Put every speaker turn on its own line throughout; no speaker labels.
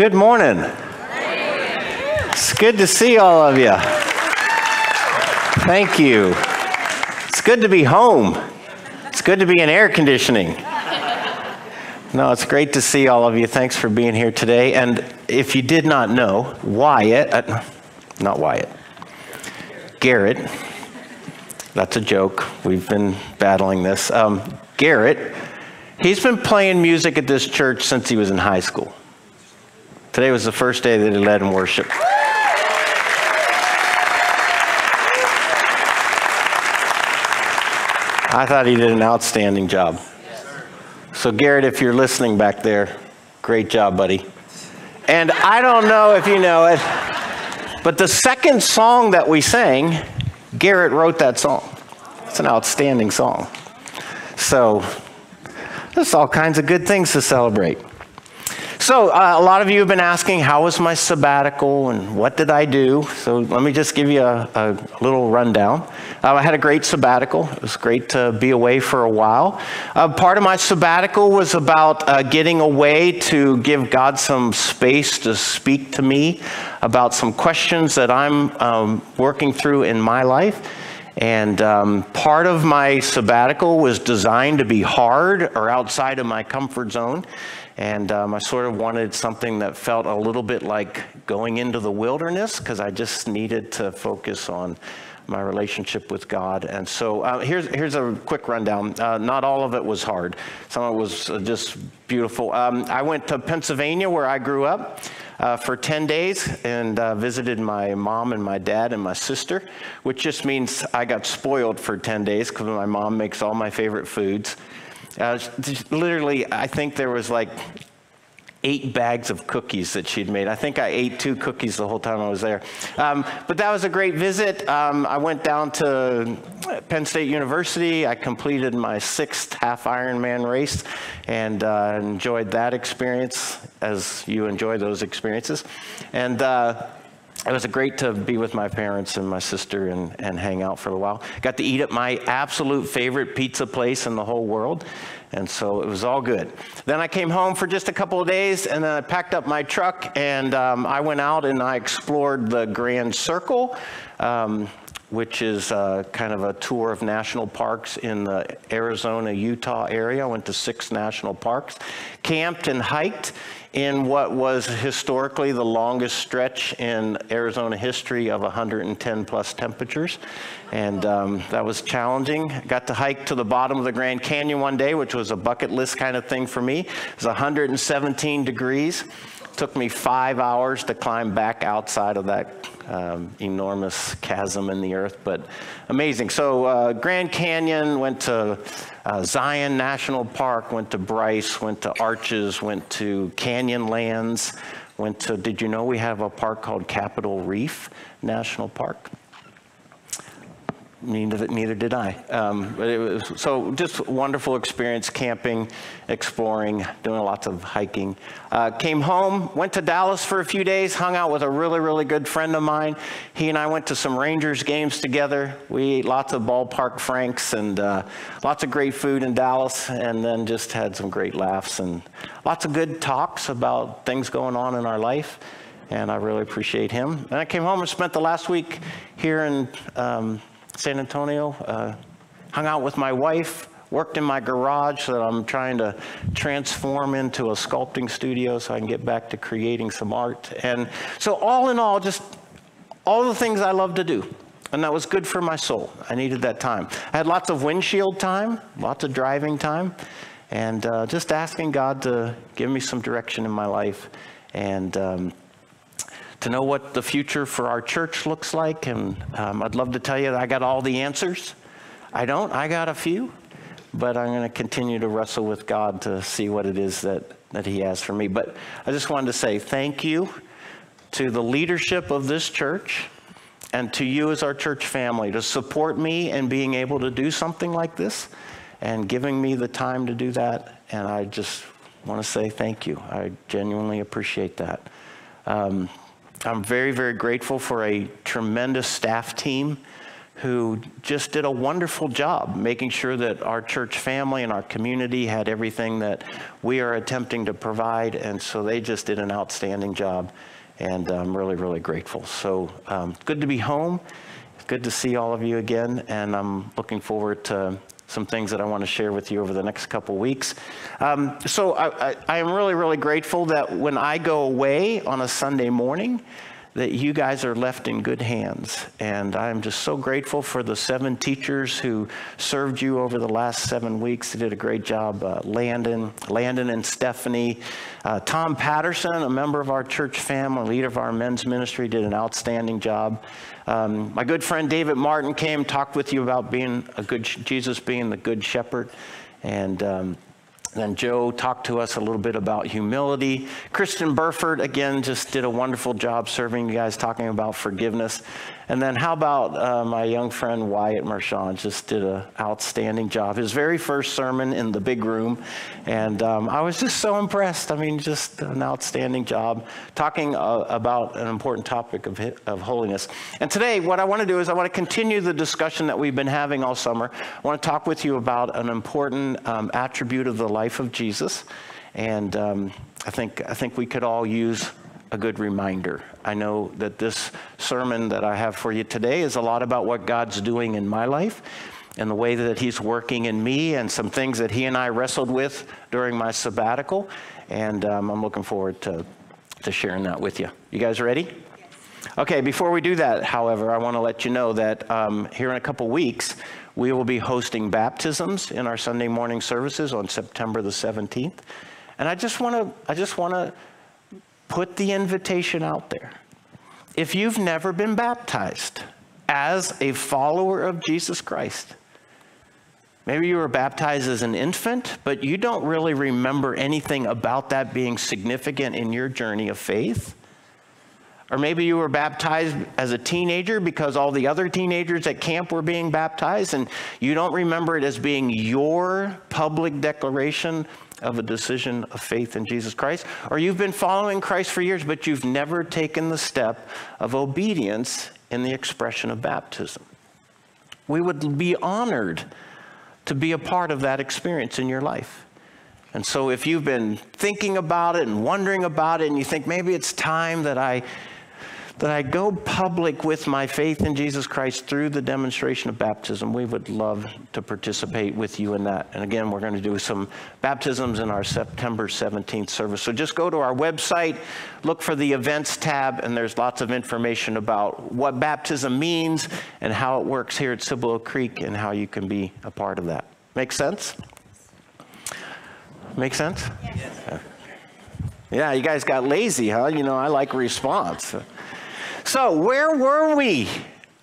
good morning. It's good to see all of you. Thank you. It's good to be home. It's good to be in air conditioning. No, it's great to see all of you. Thanks for being here today. And if you did not know, Wyatt, uh, not Wyatt, Garrett, that's a joke. We've been battling this. Um, Garrett, he's been playing music at this church since he was in high school. Today was the first day that he led in worship. I thought he did an outstanding job. So, Garrett, if you're listening back there, great job, buddy. And I don't know if you know it, but the second song that we sang, Garrett wrote that song. It's an outstanding song. So, there's all kinds of good things to celebrate. So, uh, a lot of you have been asking, how was my sabbatical and what did I do? So, let me just give you a, a little rundown. Uh, I had a great sabbatical. It was great to be away for a while. Uh, part of my sabbatical was about uh, getting away to give God some space to speak to me about some questions that I'm um, working through in my life. And um, part of my sabbatical was designed to be hard or outside of my comfort zone. And um, I sort of wanted something that felt a little bit like going into the wilderness because I just needed to focus on my relationship with God. And so uh, here's, here's a quick rundown. Uh, not all of it was hard, some of it was uh, just beautiful. Um, I went to Pennsylvania, where I grew up. Uh, for 10 days and uh, visited my mom and my dad and my sister, which just means I got spoiled for 10 days because my mom makes all my favorite foods. Uh, literally, I think there was like eight bags of cookies that she'd made. I think I ate two cookies the whole time I was there. Um, but that was a great visit. Um, I went down to Penn State University. I completed my sixth half Ironman race and uh, enjoyed that experience as you enjoy those experiences. And uh, it was great to be with my parents and my sister and, and hang out for a while. Got to eat at my absolute favorite pizza place in the whole world. And so it was all good. Then I came home for just a couple of days and then I packed up my truck and um, I went out and I explored the Grand Circle. Um, which is uh, kind of a tour of national parks in the Arizona, Utah area. I went to six national parks, camped and hiked in what was historically the longest stretch in Arizona history of 110 plus temperatures. And um, that was challenging. Got to hike to the bottom of the Grand Canyon one day, which was a bucket list kind of thing for me. It was 117 degrees. Took me five hours to climb back outside of that um, enormous chasm in the earth, but amazing. So, uh, Grand Canyon, went to uh, Zion National Park, went to Bryce, went to Arches, went to Canyonlands, went to, did you know we have a park called Capitol Reef National Park? Neither, neither did I. Um, but it was, so just wonderful experience camping, exploring, doing lots of hiking. Uh, came home, went to Dallas for a few days, hung out with a really, really good friend of mine. He and I went to some Rangers games together. We ate lots of ballpark franks and uh, lots of great food in Dallas, and then just had some great laughs and lots of good talks about things going on in our life. And I really appreciate him. And I came home and spent the last week here in um, San Antonio. Uh, hung out with my wife, worked in my garage that I'm trying to transform into a sculpting studio so I can get back to creating some art. And so, all in all, just all the things I love to do. And that was good for my soul. I needed that time. I had lots of windshield time, lots of driving time, and uh, just asking God to give me some direction in my life. And um, to know what the future for our church looks like. And um, I'd love to tell you that I got all the answers. I don't, I got a few, but I'm going to continue to wrestle with God to see what it is that, that He has for me. But I just wanted to say thank you to the leadership of this church and to you as our church family to support me in being able to do something like this and giving me the time to do that. And I just want to say thank you. I genuinely appreciate that. Um, I'm very, very grateful for a tremendous staff team who just did a wonderful job making sure that our church family and our community had everything that we are attempting to provide. And so they just did an outstanding job. And I'm really, really grateful. So um, good to be home. Good to see all of you again. And I'm looking forward to some things that I want to share with you over the next couple weeks. Um, so I, I, I am really, really grateful that when I go away on a Sunday morning, that you guys are left in good hands. And I'm just so grateful for the seven teachers who served you over the last seven weeks. They did a great job. Uh, Landon, Landon and Stephanie. Uh, Tom Patterson, a member of our church family, leader of our men's ministry, did an outstanding job. Um, my good friend David Martin came, talked with you about being a good, Jesus being the good shepherd. And um, then Joe talked to us a little bit about humility. Kristen Burford, again, just did a wonderful job serving you guys, talking about forgiveness. And then how about uh, my young friend Wyatt Marchand, just did an outstanding job. His very first sermon in the big room. And um, I was just so impressed. I mean, just an outstanding job talking uh, about an important topic of, of holiness. And today, what I want to do is I want to continue the discussion that we've been having all summer. I want to talk with you about an important um, attribute of the life of Jesus. And um, I, think, I think we could all use a good reminder. I know that this sermon that I have for you today is a lot about what God's doing in my life and the way that He's working in me and some things that He and I wrestled with during my sabbatical. And um, I'm looking forward to, to sharing that with you. You guys ready? Okay, before we do that, however, I want to let you know that um, here in a couple weeks, we will be hosting baptisms in our Sunday morning services on September the 17th. And I just want to, I just want to put the invitation out there. If you've never been baptized as a follower of Jesus Christ, maybe you were baptized as an infant, but you don't really remember anything about that being significant in your journey of faith. Or maybe you were baptized as a teenager because all the other teenagers at camp were being baptized, and you don't remember it as being your public declaration of a decision of faith in Jesus Christ, or you've been following Christ for years, but you've never taken the step of obedience in the expression of baptism. We would be honored to be a part of that experience in your life. And so, if you've been thinking about it and wondering about it, and you think maybe it's time that I that I go public with my faith in Jesus Christ through the demonstration of baptism. We would love to participate with you in that. And again, we're going to do some baptisms in our September 17th service. So just go to our website, look for the events tab, and there's lots of information about what baptism means and how it works here at Cibolo Creek and how you can be a part of that. Make sense? Make sense? Yes. Yeah, you guys got lazy, huh? You know, I like response. So, where were we?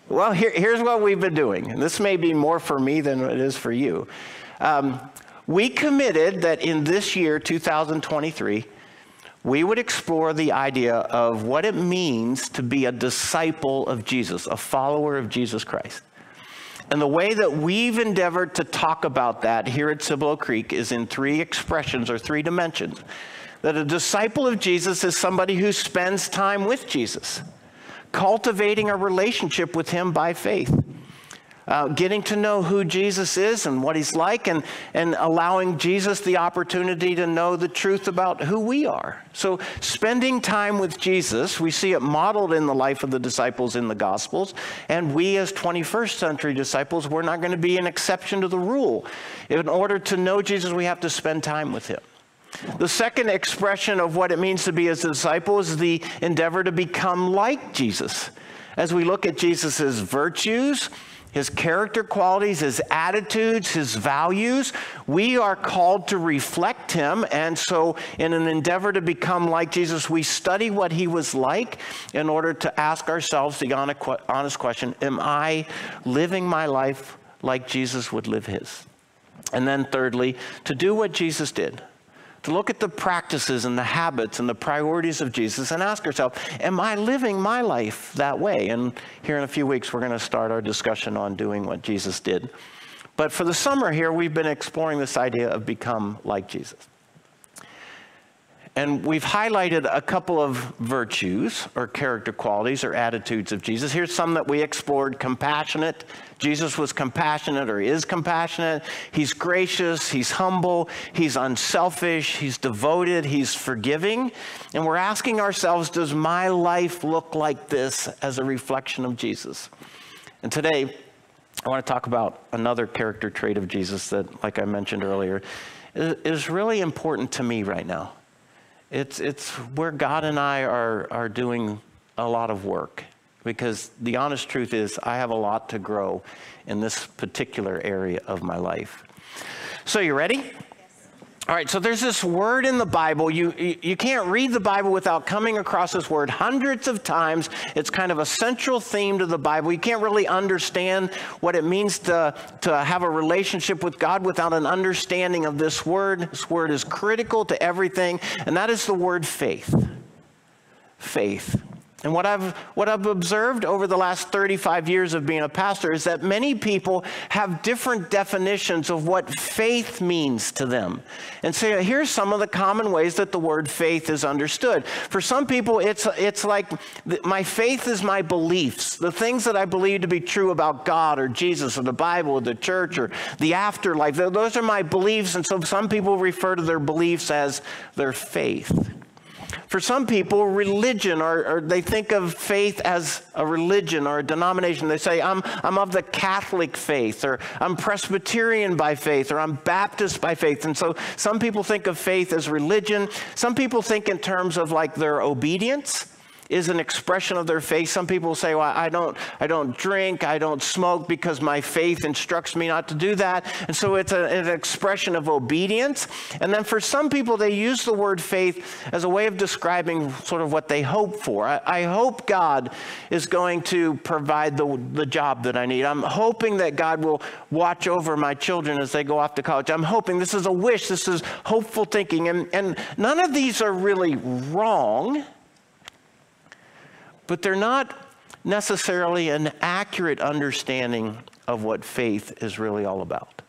Well, here, here's what we've been doing. And this may be more for me than it is for you. Um, we committed that in this year, 2023, we would explore the idea of what it means to be a disciple of Jesus, a follower of Jesus Christ. And the way that we've endeavored to talk about that here at Cibolo Creek is in three expressions or three dimensions. That a disciple of Jesus is somebody who spends time with Jesus cultivating a relationship with Him by faith. Uh, getting to know who Jesus is and what he's like, and, and allowing Jesus the opportunity to know the truth about who we are. So, spending time with Jesus, we see it modeled in the life of the disciples in the Gospels, and we as 21st century disciples, we're not going to be an exception to the rule. In order to know Jesus, we have to spend time with him. The second expression of what it means to be a disciple is the endeavor to become like Jesus. As we look at Jesus' virtues, his character qualities, his attitudes, his values, we are called to reflect him. And so, in an endeavor to become like Jesus, we study what he was like in order to ask ourselves the honest question Am I living my life like Jesus would live his? And then, thirdly, to do what Jesus did to look at the practices and the habits and the priorities of Jesus and ask ourselves, am I living my life that way? And here in a few weeks, we're going to start our discussion on doing what Jesus did. But for the summer here, we've been exploring this idea of become like Jesus. And we've highlighted a couple of virtues or character qualities or attitudes of Jesus. Here's some that we explored compassionate. Jesus was compassionate or is compassionate. He's gracious. He's humble. He's unselfish. He's devoted. He's forgiving. And we're asking ourselves does my life look like this as a reflection of Jesus? And today, I want to talk about another character trait of Jesus that, like I mentioned earlier, is really important to me right now. It's, it's where God and I are, are doing a lot of work because the honest truth is, I have a lot to grow in this particular area of my life. So, you ready? All right, so there's this word in the Bible. You, you can't read the Bible without coming across this word hundreds of times. It's kind of a central theme to the Bible. You can't really understand what it means to, to have a relationship with God without an understanding of this word. This word is critical to everything, and that is the word faith. Faith. And what I've, what I've observed over the last 35 years of being a pastor is that many people have different definitions of what faith means to them. And so here's some of the common ways that the word faith is understood. For some people, it's, it's like my faith is my beliefs, the things that I believe to be true about God or Jesus or the Bible or the church or the afterlife. Those are my beliefs. And so some people refer to their beliefs as their faith. For some people, religion, or, or, they think of faith as a religion or a denomination. They say, I'm, I'm of the Catholic faith, or I'm Presbyterian by faith, or I'm Baptist by faith. And so some people think of faith as religion. Some people think in terms of like their obedience is an expression of their faith. Some people say, well, I don't, I don't drink, I don't smoke because my faith instructs me not to do that. And so it's a, an expression of obedience. And then for some people, they use the word faith as a way of describing sort of what they hope for. I, I hope God is going to provide the, the job that I need. I'm hoping that God will watch over my children as they go off to college. I'm hoping this is a wish, this is hopeful thinking. And, and none of these are really wrong but they're not necessarily an accurate understanding of what faith is really all about.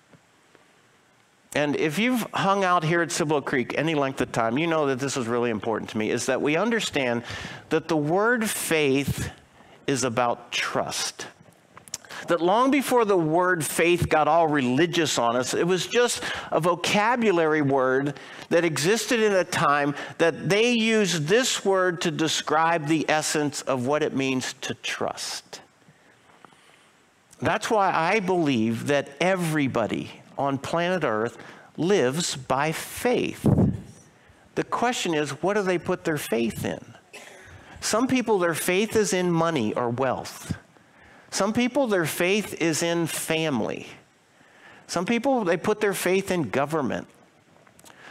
And if you've hung out here at Cibolo Creek any length of time, you know that this is really important to me, is that we understand that the word faith is about trust that long before the word faith got all religious on us, it was just a vocabulary word that existed in a time that they used this word to describe the essence of what it means to trust. That's why I believe that everybody on planet Earth lives by faith. The question is, what do they put their faith in? Some people, their faith is in money or wealth. Some people, their faith is in family. Some people, they put their faith in government.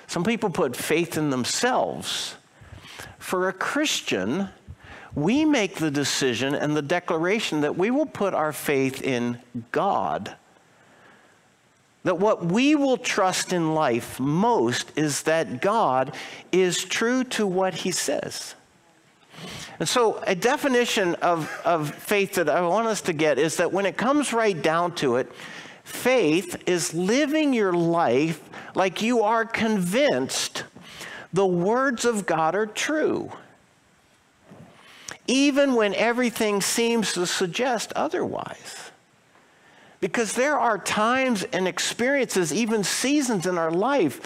Some people put faith in themselves. For a Christian, we make the decision and the declaration that we will put our faith in God. That what we will trust in life most is that God is true to what he says. And so, a definition of, of faith that I want us to get is that when it comes right down to it, faith is living your life like you are convinced the words of God are true, even when everything seems to suggest otherwise. Because there are times and experiences, even seasons in our life,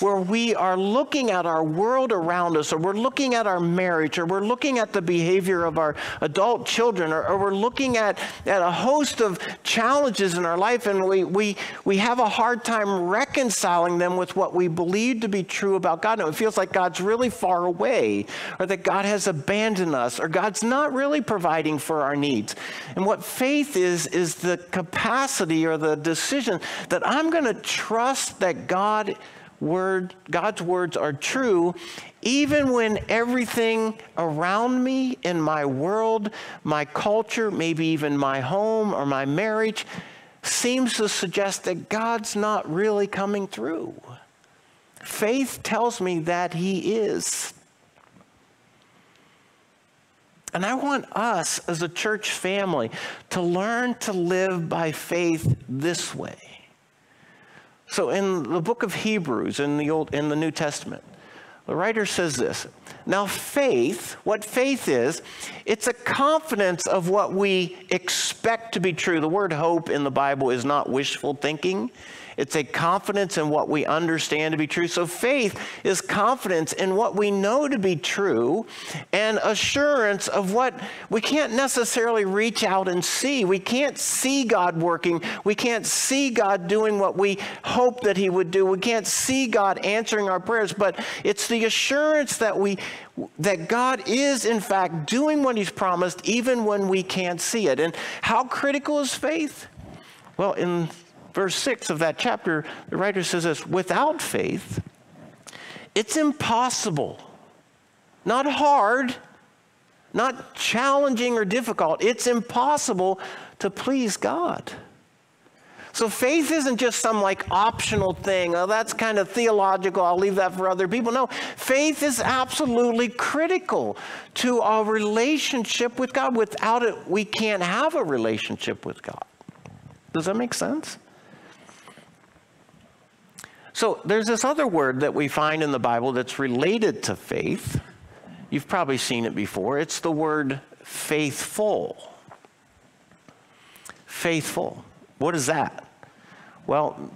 where we are looking at our world around us, or we're looking at our marriage, or we're looking at the behavior of our adult children, or, or we're looking at, at a host of challenges in our life, and we, we, we have a hard time reconciling them with what we believe to be true about God. And it feels like God's really far away, or that God has abandoned us, or God's not really providing for our needs. And what faith is, is the capacity or the decision that I'm going to trust that God word, God's words are true, even when everything around me in my world, my culture, maybe even my home or my marriage, seems to suggest that God's not really coming through. Faith tells me that He is. And I want us as a church family to learn to live by faith this way. So in the book of Hebrews in the Old in the New Testament, The writer says this Now, faith, what faith is, it's a confidence of what we expect to be true. The word hope in the Bible is not wishful thinking, it's a confidence in what we understand to be true. So faith is confidence in what we know to be true and assurance of what we can't necessarily reach out and see. We can't see God working. We can't see God doing what we hope that He would do. We can't see God answering our prayers, but it's the assurance that we that God is in fact doing what He's promised even when we can't see it. And how critical is faith? Well, in verse 6 of that chapter, the writer says this without faith, it's impossible, not hard, not challenging or difficult, it's impossible to please God. So faith isn't just some like optional thing. Oh, that's kind of theological. I'll leave that for other people. No, faith is absolutely critical to our relationship with God. Without it, we can't have a relationship with God. Does that make sense? So there's this other word that we find in the Bible that's related to faith. You've probably seen it before. It's the word faithful. Faithful. What is that? Well,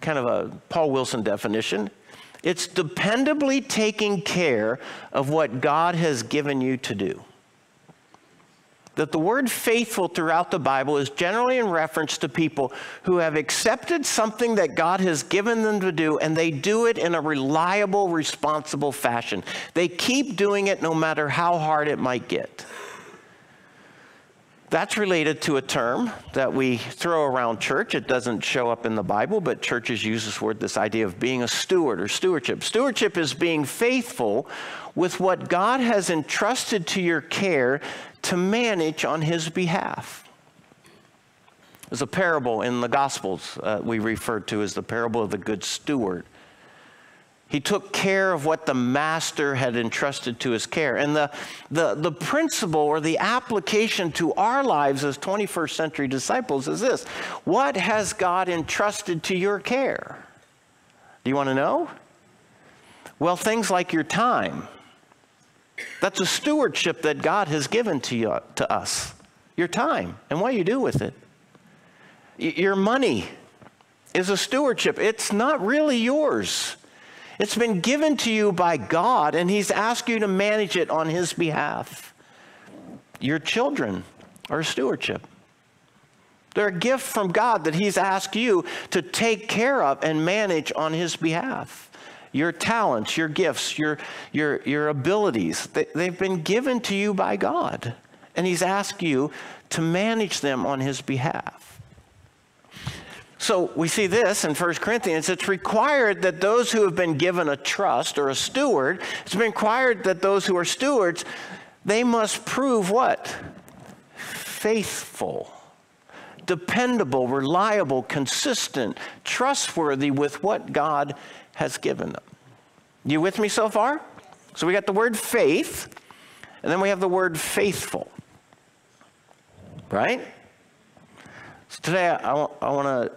kind of a Paul Wilson definition. It's dependably taking care of what God has given you to do that the word faithful throughout the Bible is generally in reference to people who have accepted something that God has given them to do and they do it in a reliable, responsible fashion. They keep doing it no matter how hard it might get. That's related to a term that we throw around church. It doesn't show up in the Bible, but churches use this word, this idea of being a steward or stewardship. Stewardship is being faithful with what God has entrusted to your care to manage on his behalf. There's a parable in the Gospels uh, we refer to as the parable of the Good Steward. He took care of what the master had entrusted to his care. And the, the, the principle or the application to our lives as 21st century disciples is this What has God entrusted to your care? Do you want to know? Well, things like your time that's a stewardship that God has given to, you, to us. Your time and what you do with it. Your money is a stewardship. It's not really yours. It's been given to you by God, and He's asked you to manage it on His behalf. Your children are a stewardship. They're a gift from God that He's asked you to take care of and manage on His behalf your talents, your gifts, your, your, your abilities. They, they've been given to you by God. And He's asked you to manage them on His behalf. So we see this in 1 Corinthians. It's required that those who have been given a trust or a steward, it's been required that those who are stewards, they must prove what? Faithful dependable, reliable, consistent, trustworthy with what God has given them. You with me so far? So we got the word faith, and then we have the word faith-full. Right? So today I, I want to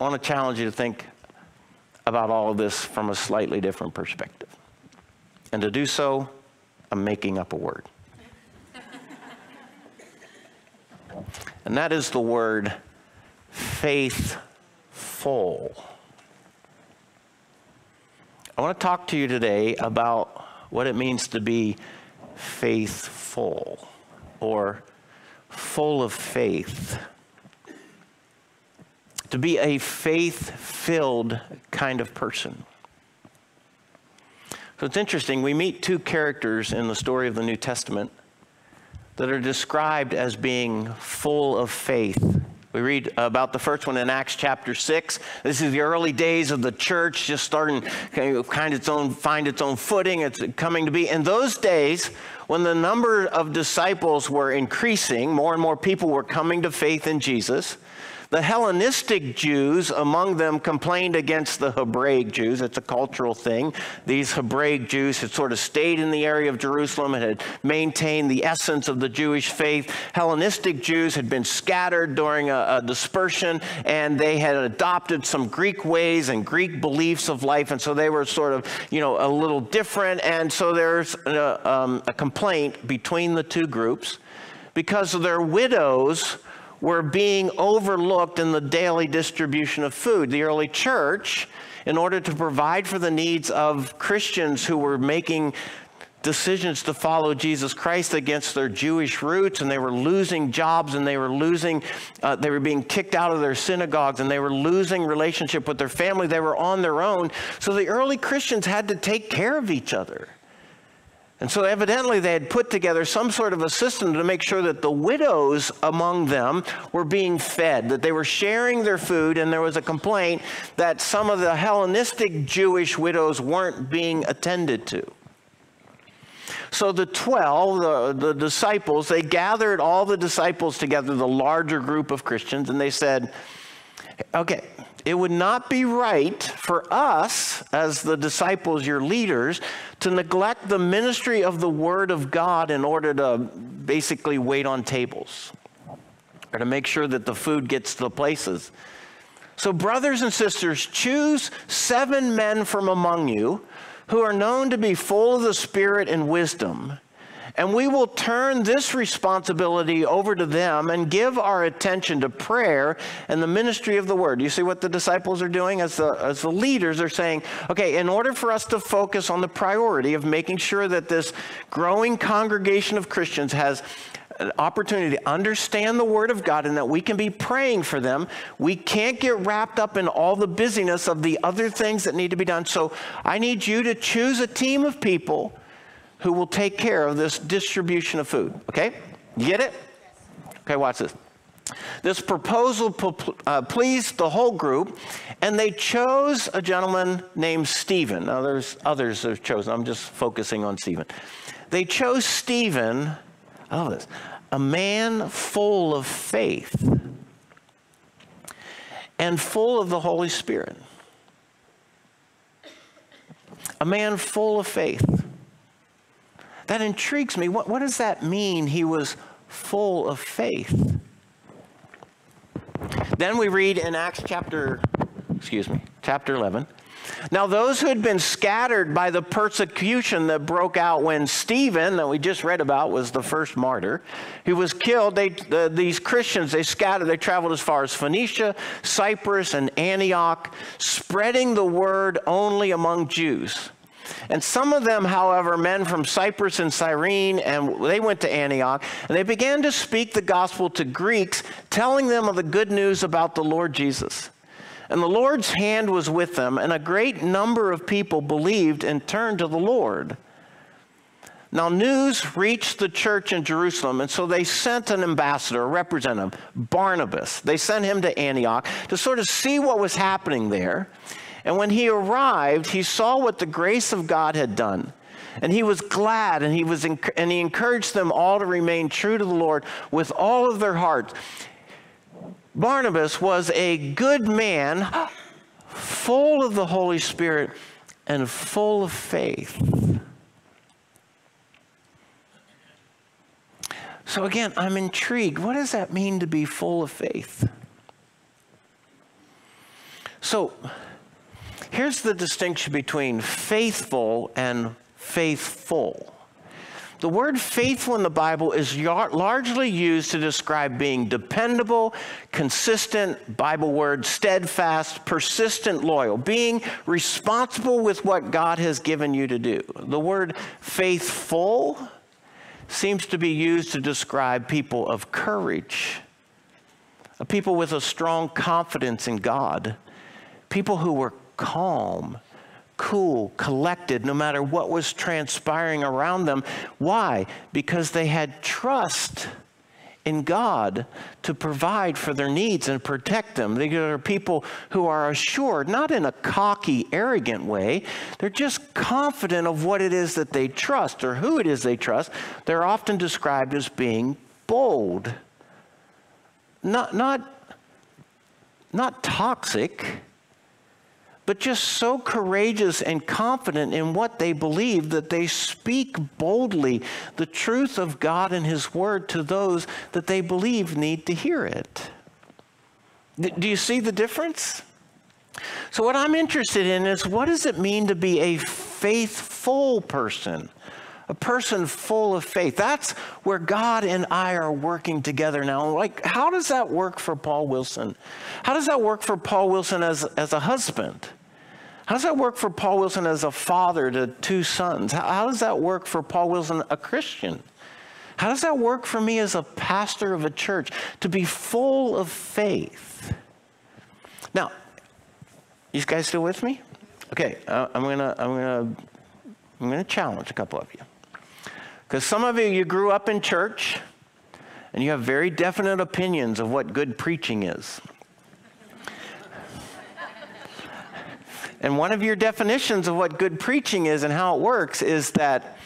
I want to challenge you to think about all of this from a slightly different perspective. And to do so, I'm making up a word. and that is the word faithful. I want to talk to you today about what it means to be faith-full or full of faith. To be a faith filled kind of person. So it's interesting, we meet two characters in the story of the New Testament that are described as being full of faith. We read about the first one in Acts chapter 6. This is the early days of the church just starting kind its own, find its own footing. It's coming to be. In those days, when the number of disciples were increasing, more and more people were coming to faith in Jesus, The Hellenistic Jews among them complained against the Hebraic Jews. It's a cultural thing. These Hebraic Jews had sort of stayed in the area of Jerusalem and had maintained the essence of the Jewish faith. Hellenistic Jews had been scattered during a, a dispersion and they had adopted some Greek ways and Greek beliefs of life. And so they were sort of, you know, a little different. And so there's a, um, a complaint between the two groups because their widows were being overlooked in the daily distribution of food. The early church, in order to provide for the needs of Christians who were making decisions to follow Jesus Christ against their Jewish roots, and they were losing jobs, and they were losing, uh, they were being kicked out of their synagogues, and they were losing relationship with their family. They were on their own. So the early Christians had to take care of each other. And so, evidently, they had put together some sort of a system to make sure that the widows among them were being fed, that they were sharing their food, and there was a complaint that some of the Hellenistic Jewish widows weren't being attended to. So the 12, the, the disciples, they gathered all the disciples together, the larger group of Christians, and they said, okay, it would not be right for us, as the disciples, your leaders, to neglect the ministry of the Word of God in order to basically wait on tables or to make sure that the food gets to the places. So, brothers and sisters, choose seven men from among you who are known to be full of the Spirit and wisdom and we will turn this responsibility over to them and give our attention to prayer and the ministry of the word. You see what the disciples are doing as the, as the leaders are saying, okay, in order for us to focus on the priority of making sure that this growing congregation of Christians has an opportunity to understand the Word of God and that we can be praying for them. We can't get wrapped up in all the busyness of the other things that need to be done. So I need you to choose a team of people who will take care of this distribution of food. Okay? You get it? Okay, watch this. This proposal uh, pleased the whole group, and they chose a gentleman named Stephen. Now, there's others have chosen. I'm just focusing on Stephen. They chose Stephen, I love this, a man full of faith and full of the Holy Spirit. A man full of faith that intrigues me. What, what does that mean? He was full of faith. Then we read in Acts chapter, excuse me, chapter 11. Now, those who had been scattered by the persecution that broke out when Stephen, that we just read about, was the first martyr, who was killed, they, these Christians, they scattered, they traveled as far as Phoenicia, Cyprus, and Antioch, spreading the word only among Jews. And some of them, however, men from Cyprus and Cyrene, and they went to Antioch, and they began to speak the gospel to Greeks, telling them of the good news about the Lord Jesus. And the Lord's hand was with them, and a great number of people believed and turned to the Lord. Now, news reached the church in Jerusalem, and so they sent an ambassador, a representative, Barnabas. They sent him to Antioch to sort of see what was happening there. And when he arrived, he saw what the grace of God had done. And he was glad and he, was and he encouraged them all to remain true to the Lord with all of their hearts. Barnabas was a good man, full of the Holy Spirit and full of faith. So, again, I'm intrigued. What does that mean to be full of faith? So, Here's the distinction between faithful and faith-full. The word faithful in the Bible is largely used to describe being dependable, consistent, Bible word, steadfast, persistent, loyal, being responsible with what God has given you to do. The word faith-full seems to be used to describe people of courage, people with a strong confidence in God, people who were calm, cool, collected, no matter what was transpiring around them. Why? Because they had trust in God to provide for their needs and protect them. They are people who are assured, not in a cocky, arrogant way, they're just confident of what it is that they trust or who it is they trust. They're often described as being bold. Not, not not toxic, but just so courageous and confident in what they believe that they speak boldly the truth of God and His Word to those that they believe need to hear it. Do you see the difference? So, what I'm interested in is what does it mean to be a faith-full person? A person full of faith. That's where God and I are working together now. Like, how does that work for Paul Wilson? How does that work for Paul Wilson as, as a husband? How does that work for Paul Wilson as a father to two sons? How, how does that work for Paul Wilson, a Christian? How does that work for me as a pastor of a church to be full of faith? Now, you guys still with me? Okay, uh, I'm gonna, I'm gonna, I'm gonna challenge a couple of you, because some of you you grew up in church, and you have very definite opinions of what good preaching is. And one of your definitions of what good preaching is and how it works is that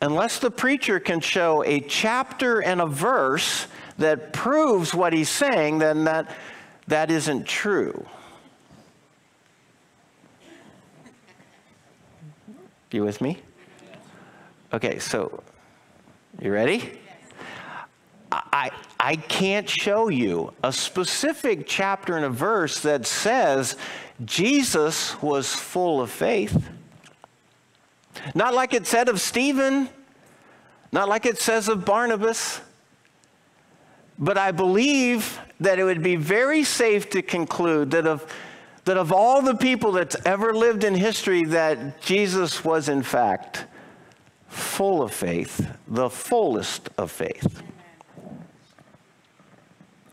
unless the preacher can show a chapter and a verse that proves what he's saying, then that, that isn't true. You with me? Okay, so you ready? I, I can't show you a specific chapter and a verse that says Jesus was full of faith. Not like it said of Stephen, not like it says of Barnabas, but I believe that it would be very safe to conclude that of, that of all the people that's ever lived in history, that Jesus was in fact full of faith, the fullest of faith.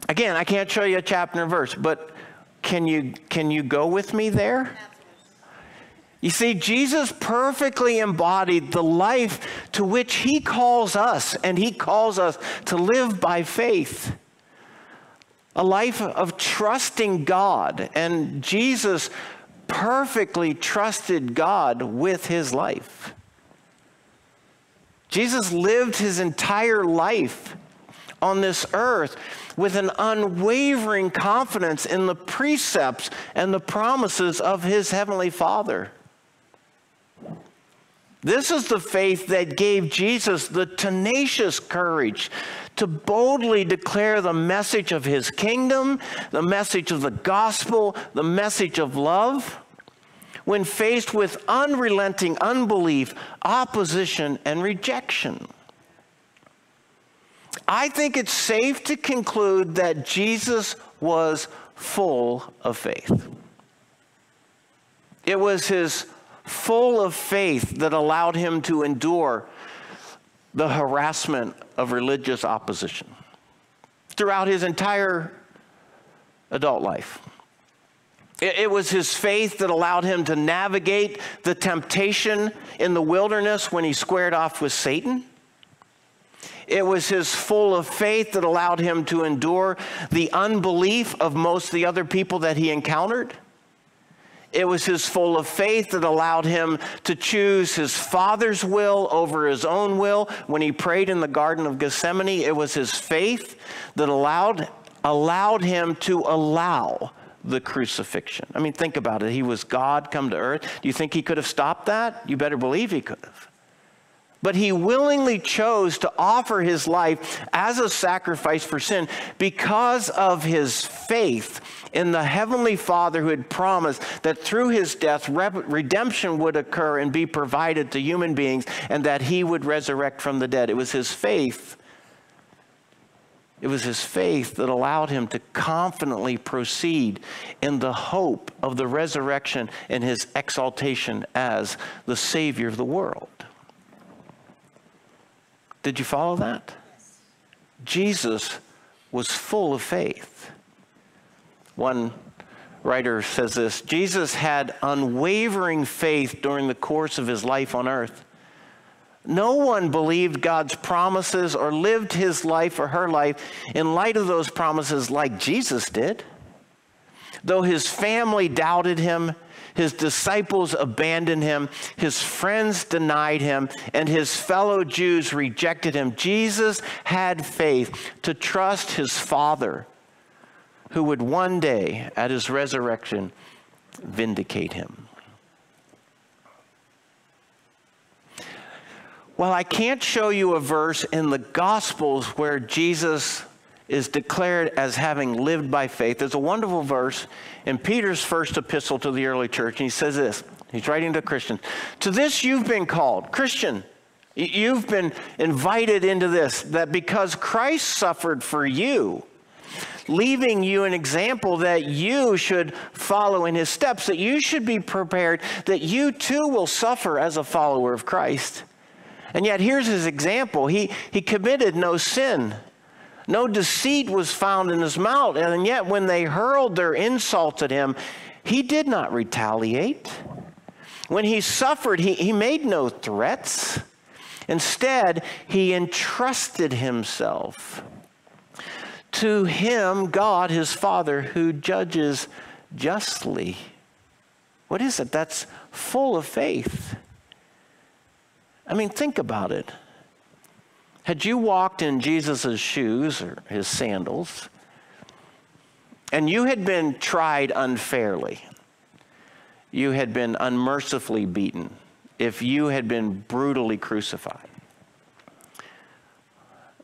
Again, I can't show you a chapter and verse, but can you, can you go with me there? You see, Jesus perfectly embodied the life to which he calls us, and he calls us to live by faith. A life of trusting God, and Jesus perfectly trusted God with his life. Jesus lived his entire life on this earth with an unwavering confidence in the precepts and the promises of his heavenly Father. This is the faith that gave Jesus the tenacious courage to boldly declare the message of his kingdom, the message of the gospel, the message of love, when faced with unrelenting unbelief, opposition, and rejection. I think it's safe to conclude that Jesus was full of faith. It was his full of faith that allowed him to endure the harassment of religious opposition throughout his entire adult life. It, was his faith that allowed him to navigate the temptation in the wilderness when he squared off with Satan. It was his full of faith that allowed him to endure the unbelief of most of the other people that he encountered. It was his full of faith that allowed him to choose his father's will over his own will. When he prayed in the Garden of Gethsemane, it was his faith that allowed, allowed him to allow the crucifixion. I mean, think about it. He was God come to earth. Do you think he could have stopped that? You better believe he could have. But he willingly chose to offer his life as a sacrifice for sin because of his faith in the heavenly Father who had promised that through his death, redemption would occur and be provided to human beings and that he would resurrect from the dead. It was his faith. It was his faith that allowed him to confidently proceed in the hope of the resurrection and his exaltation as the Savior of the world. Did you follow that? Jesus was full of faith. One writer says this Jesus had unwavering faith during the course of his life on earth. No one believed God's promises or lived his life or her life in light of those promises like Jesus did. Though his family doubted him, his disciples abandoned him, his friends denied him, and his fellow Jews rejected him. Jesus had faith to trust his Father who would one day, at his resurrection, vindicate him. Well, I can't show you a verse in the Gospels where Jesus is declared as having lived by faith. There's a wonderful verse in Peter's first epistle to the early church, and he says this. He's writing to Christians. To this you've been called, Christian. You've been invited into this, that because Christ suffered for you, leaving you an example that you should follow in his steps, that you should be prepared, that you too will suffer as a follower of Christ. And yet, here's his example. He, he committed no sin. No deceit was found in his mouth. And yet, when they hurled their insults at him, he did not retaliate. When he suffered, he, he made no threats. Instead, he entrusted himself to him, God, his Father, who judges justly. What is it? That's full of faith. I mean, think about it. Had you walked in Jesus' shoes or his sandals, and you had been tried unfairly, you had been unmercifully beaten, if you had been brutally crucified,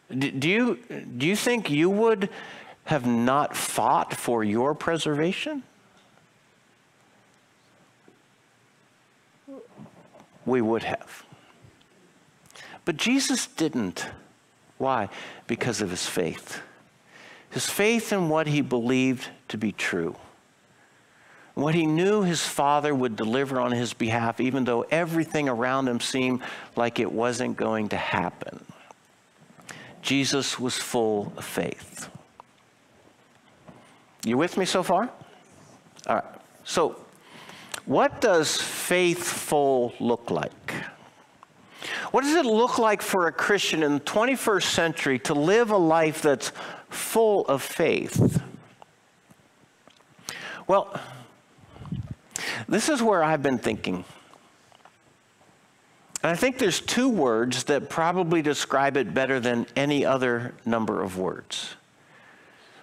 do you, do you think you would have not fought for your preservation? We would have. But Jesus didn't. Why? Because of his faith. His faith in what he believed to be true. What he knew his father would deliver on his behalf, even though everything around him seemed like it wasn't going to happen. Jesus was full of faith. You with me so far? All right. So, what does faith-full look like? What does it look like for a Christian in the 21st century to live a life that's full of faith? Well, this is where I've been thinking. And I think there's two words that probably describe it better than any other number of words.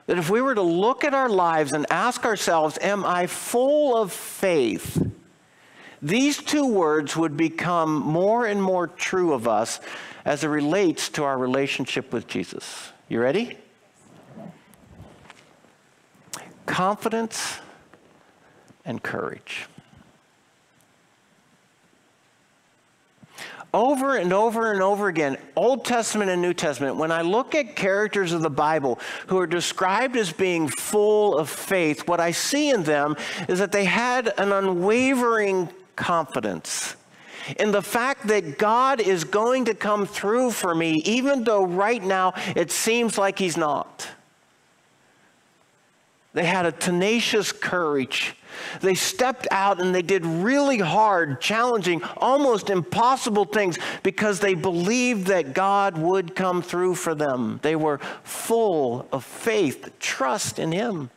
That if we were to look at our lives and ask ourselves, Am I full of faith? These two words would become more and more true of us as it relates to our relationship with Jesus. You ready? Confidence and courage. over and over and over again, Old Testament and New Testament, when I look at characters of the Bible who are described as being full of faith, what I see in them is that they had an unwavering confidence in the fact that God is going to come through for me, even though right now it seems like He's not. They had a tenacious courage. They stepped out and they did really hard, challenging, almost impossible things because they believed that God would come through for them. They were full of faith, trust in Him.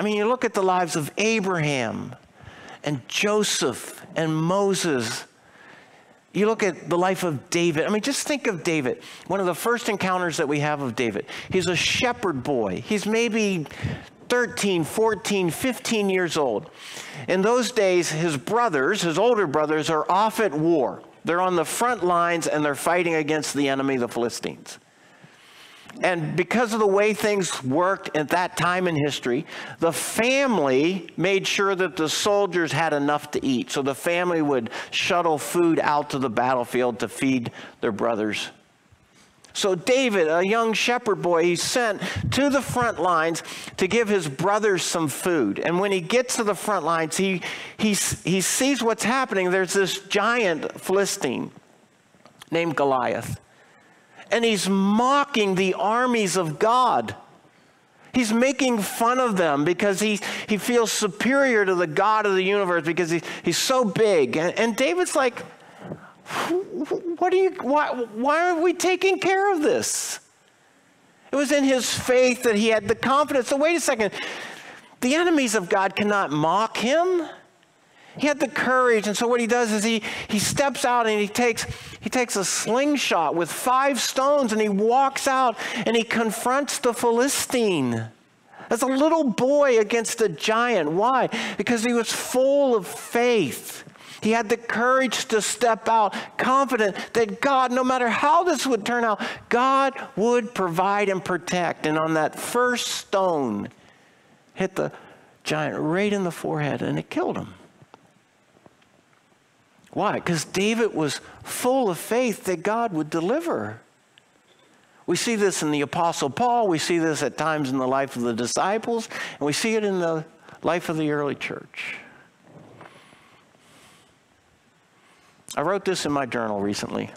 I mean, you look at the lives of Abraham and Joseph and Moses you look at the life of David. I mean, just think of David. One of the first encounters that we have of David. He's a shepherd boy. He's maybe 13, 14, 15 years old. In those days, his brothers, his older brothers, are off at war. They're on the front lines and they're fighting against the enemy, the Philistines. And because of the way things worked at that time in history, the family made sure that the soldiers had enough to eat. So the family would shuttle food out to the battlefield to feed their brothers. So David, a young shepherd boy, he's sent to the front lines to give his brothers some food. And when he gets to the front lines, he, he, he sees what's happening. There's this giant Philistine named Goliath and he's mocking the armies of God. He's making fun of them because he, he feels superior to the God of the universe because he, he's so big. And, and David's like, what are you, why, why are we taking care of this? It was in his faith that he had the confidence. So wait a second. The enemies of God cannot mock him. He had the courage, and so what he does is he, he steps out and he takes, he takes a slingshot with five stones and he walks out and he confronts the Philistine. as a little boy against a giant. Why? Because he was full of faith. He had the courage to step out, confident that God, no matter how this would turn out, God would provide and protect. And on that first stone, hit the giant right in the forehead and it killed him. Why? Because David was full of faith that God would deliver. We see this in the Apostle Paul, we see this at times in the life of the disciples, and we see it in the life of the early church. I wrote this in my journal recently.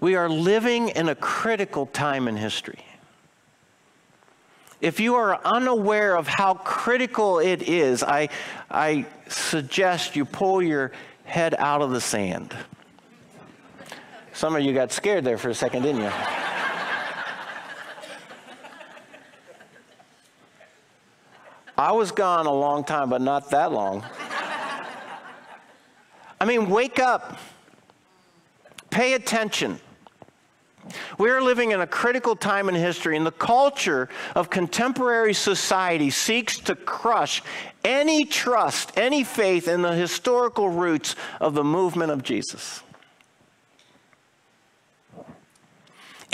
We are living in a critical time in history. If you are unaware of how critical it is, I, I suggest you pull your head out of the sand. Some of you got scared there for a second, didn't you? I was gone a long time, but not that long. I mean, wake up, pay attention. We are living in a critical time in history, and the culture of contemporary society seeks to crush any trust, any faith in the historical roots of the movement of Jesus.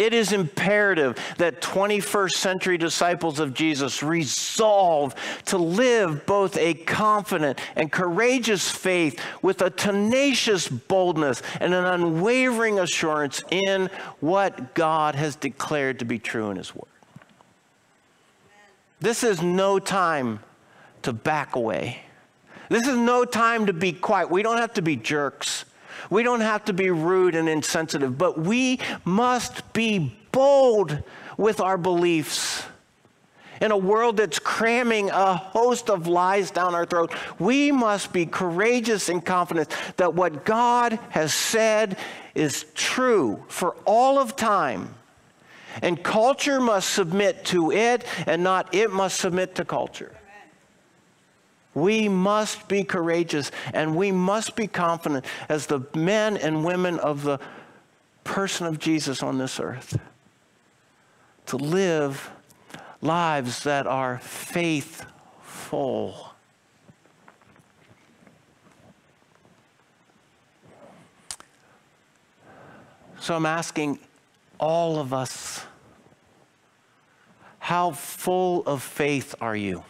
It is imperative that 21st century disciples of Jesus resolve to live both a confident and courageous faith with a tenacious boldness and an unwavering assurance in what God has declared to be true in His Word. This is no time to back away. This is no time to be quiet. We don't have to be jerks. We don't have to be rude and insensitive, but we must be bold with our beliefs. In a world that's cramming a host of lies down our throat, we must be courageous and confident that what God has said is true for all of time. And culture must submit to it, and not it must submit to culture. We must be courageous and we must be confident as the men and women of the person of Jesus on this earth to live lives that are faithful. So I'm asking all of us how full of faith are you?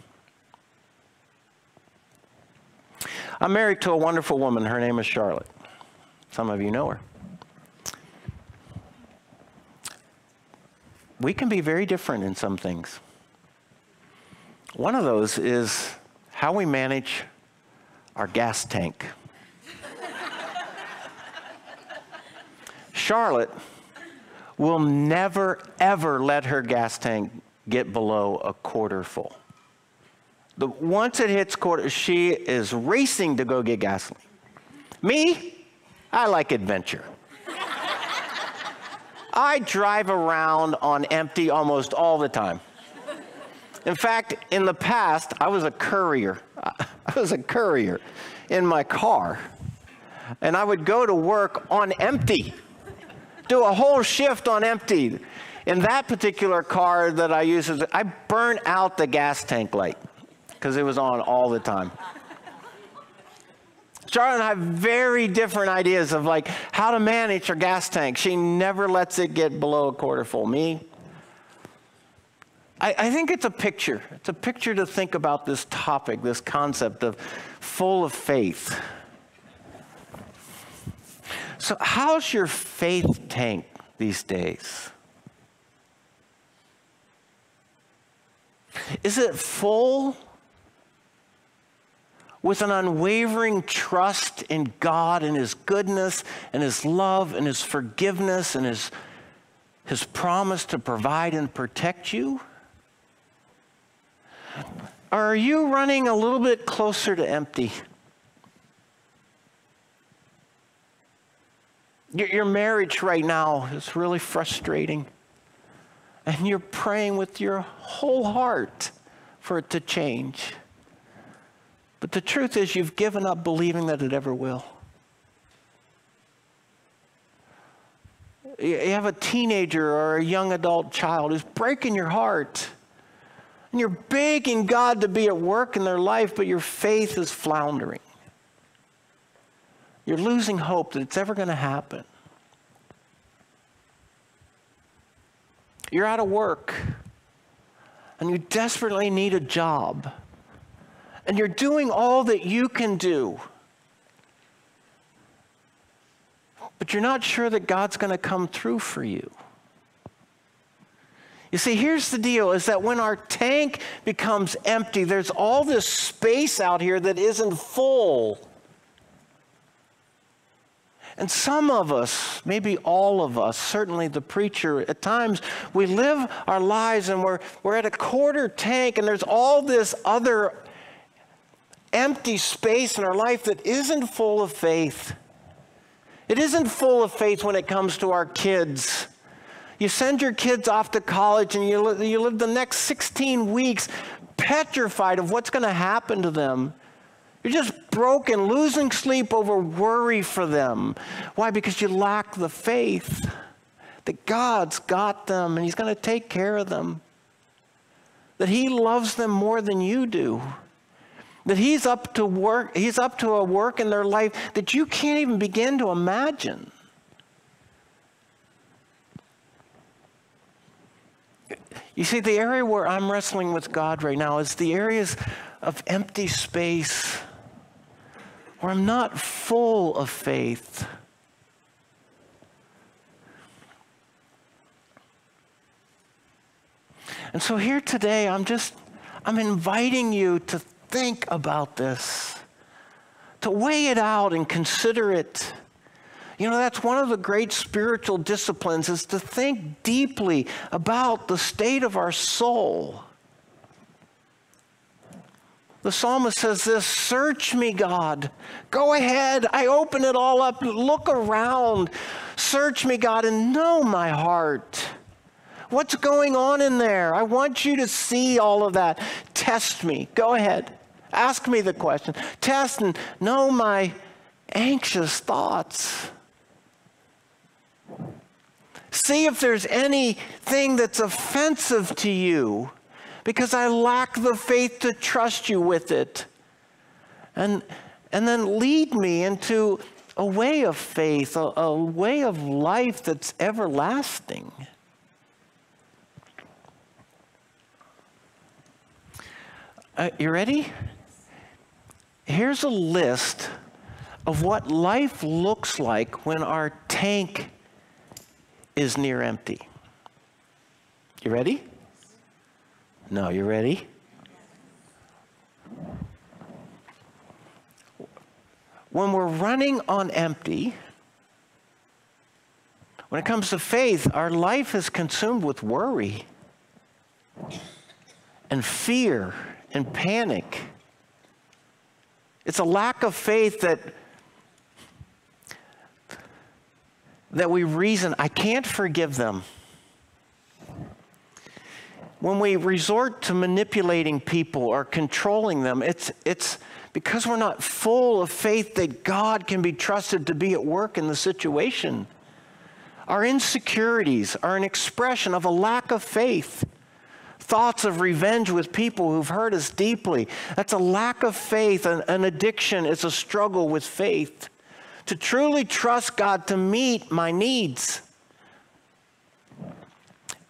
I'm married to a wonderful woman. Her name is Charlotte. Some of you know her. We can be very different in some things. One of those is how we manage our gas tank. Charlotte will never, ever let her gas tank get below a quarter full. The, once it hits quarter, she is racing to go get gasoline. Me, I like adventure. I drive around on empty almost all the time. In fact, in the past, I was a courier. I was a courier in my car. And I would go to work on empty, do a whole shift on empty. In that particular car that I use, I burn out the gas tank light because it was on all the time. Charlotte and I have very different ideas of like how to manage her gas tank. She never lets it get below a quarter full. Me, I, I think it's a picture. It's a picture to think about this topic, this concept of full of faith. So, how's your faith tank these days? Is it full with an unwavering trust in God and His goodness and His love and His forgiveness and His, His promise to provide and protect you? Are you running a little bit closer to empty? Your, your marriage right now is really frustrating. And you're praying with your whole heart for it to change. But the truth is, you've given up believing that it ever will. You have a teenager or a young adult child who's breaking your heart. And you're begging God to be at work in their life, but your faith is floundering. You're losing hope that it's ever going to happen. You're out of work and you desperately need a job. And you're doing all that you can do. But you're not sure that God's going to come through for you. You see, here's the deal is that when our tank becomes empty, there's all this space out here that isn't full. And some of us, maybe all of us, certainly the preacher, at times we live our lives and we're, we're at a quarter tank and there's all this other empty space in our life that isn't full of faith. It isn't full of faith when it comes to our kids. You send your kids off to college and you, you live the next 16 weeks petrified of what's going to happen to them. You're just broken, losing sleep over worry for them. Why? Because you lack the faith that God's got them and He's going to take care of them. That He loves them more than you do. That He's up to work, He's up to a work in their life that you can't even begin to imagine. You see, the area where I'm wrestling with God right now is the areas of empty space where I'm not full of faith. And so here today, I'm just, I'm inviting you to think about this, to weigh it out and consider it. You know, that's one of the great spiritual disciplines is to think deeply about the state of our soul. The psalmist says this Search me, God. Go ahead. I open it all up. Look around. Search me, God, and know my heart. What's going on in there? I want you to see all of that. Test me. Go ahead. Ask me the question. Test and know my anxious thoughts. See if there's anything that's offensive to you because I lack the faith to trust you with it. And, and then lead me into a way of faith, a, a way of life that's everlasting. Uh, you ready? Here's a list of what life looks like when our tank is near empty. You ready? No, you ready? When we're running on empty, when it comes to faith, our life is consumed with worry and fear and panic. It's a lack of faith that that we reason, I can't forgive them. When we resort to manipulating people or controlling them, it's, it's because we're not full of faith that God can be trusted to be at work in the situation. Our insecurities are an expression of a lack of faith. Thoughts of revenge with people who've hurt us deeply. That's a lack of faith. An, an addiction is a struggle with faith to truly trust God to meet my needs.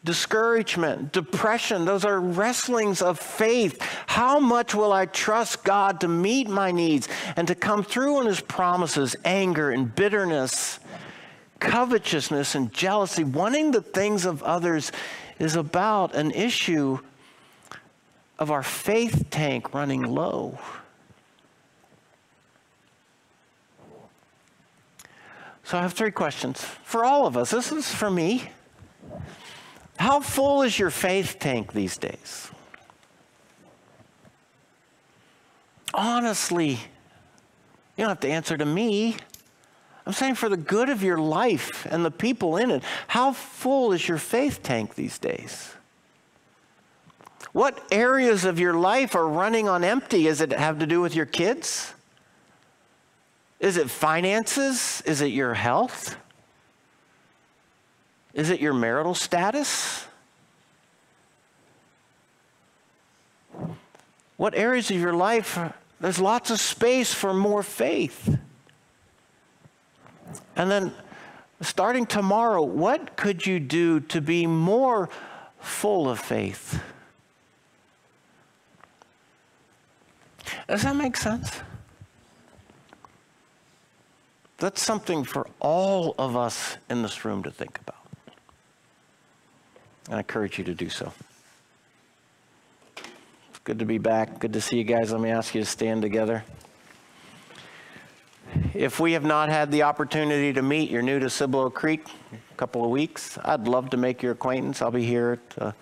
Discouragement, depression, those are wrestlings of faith. How much will I trust God to meet my needs and to come through on His promises? Anger and bitterness, covetousness and jealousy, wanting the things of others is about an issue of our faith tank running low. So I have three questions for all of us. This is for me. How full is your faith tank these days? Honestly, you don't have to answer to me. I'm saying for the good of your life and the people in it. How full is your faith tank these days? What areas of your life are running on empty? Does it have to do with your kids? Is it finances? Is it your health? Is it your marital status? What areas of your life, there's lots of space for more faith? And then starting tomorrow, what could you do to be more full of faith? Does that make sense? That's something for all of us in this room to think about. And I encourage you to do so. It's good to be back. Good to see you guys. Let me ask you to stand together. If we have not had the opportunity to meet, you're new to Cibolo Creek, a couple of weeks, I'd love to make your acquaintance. I'll be here at the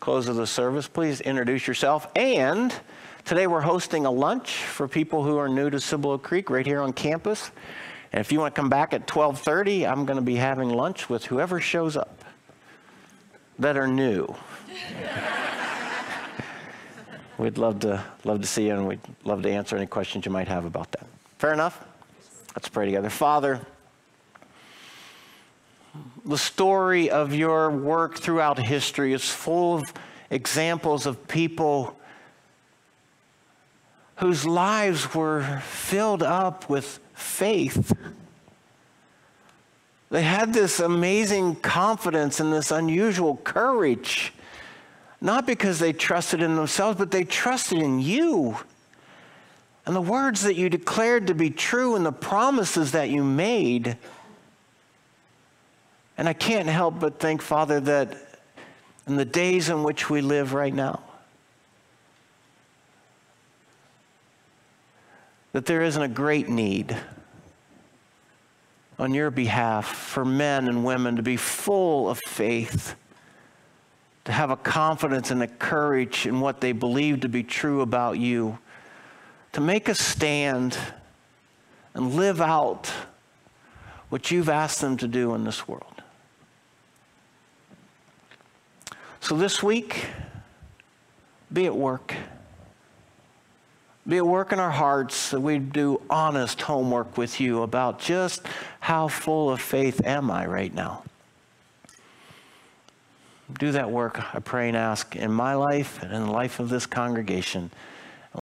close of the service. Please introduce yourself. And today we're hosting a lunch for people who are new to Cibolo Creek right here on campus. And if you want to come back at 12:30, I'm going to be having lunch with whoever shows up that are new. we'd love to love to see you and we'd love to answer any questions you might have about that. Fair enough? Let's pray together. Father, the story of your work throughout history is full of examples of people whose lives were filled up with faith. They had this amazing confidence and this unusual courage, not because they trusted in themselves, but they trusted in you and the words that you declared to be true and the promises that you made. And I can't help but think, Father, that in the days in which we live right now, that there isn't a great need on your behalf for men and women to be full of faith, to have a confidence and a courage in what they believe to be true about you, to make a stand and live out what you've asked them to do in this world. So this week, be at work. Be at work in our hearts that we do honest homework with you about just how full of faith am I right now. Do that work, I pray and ask, in my life and in the life of this congregation.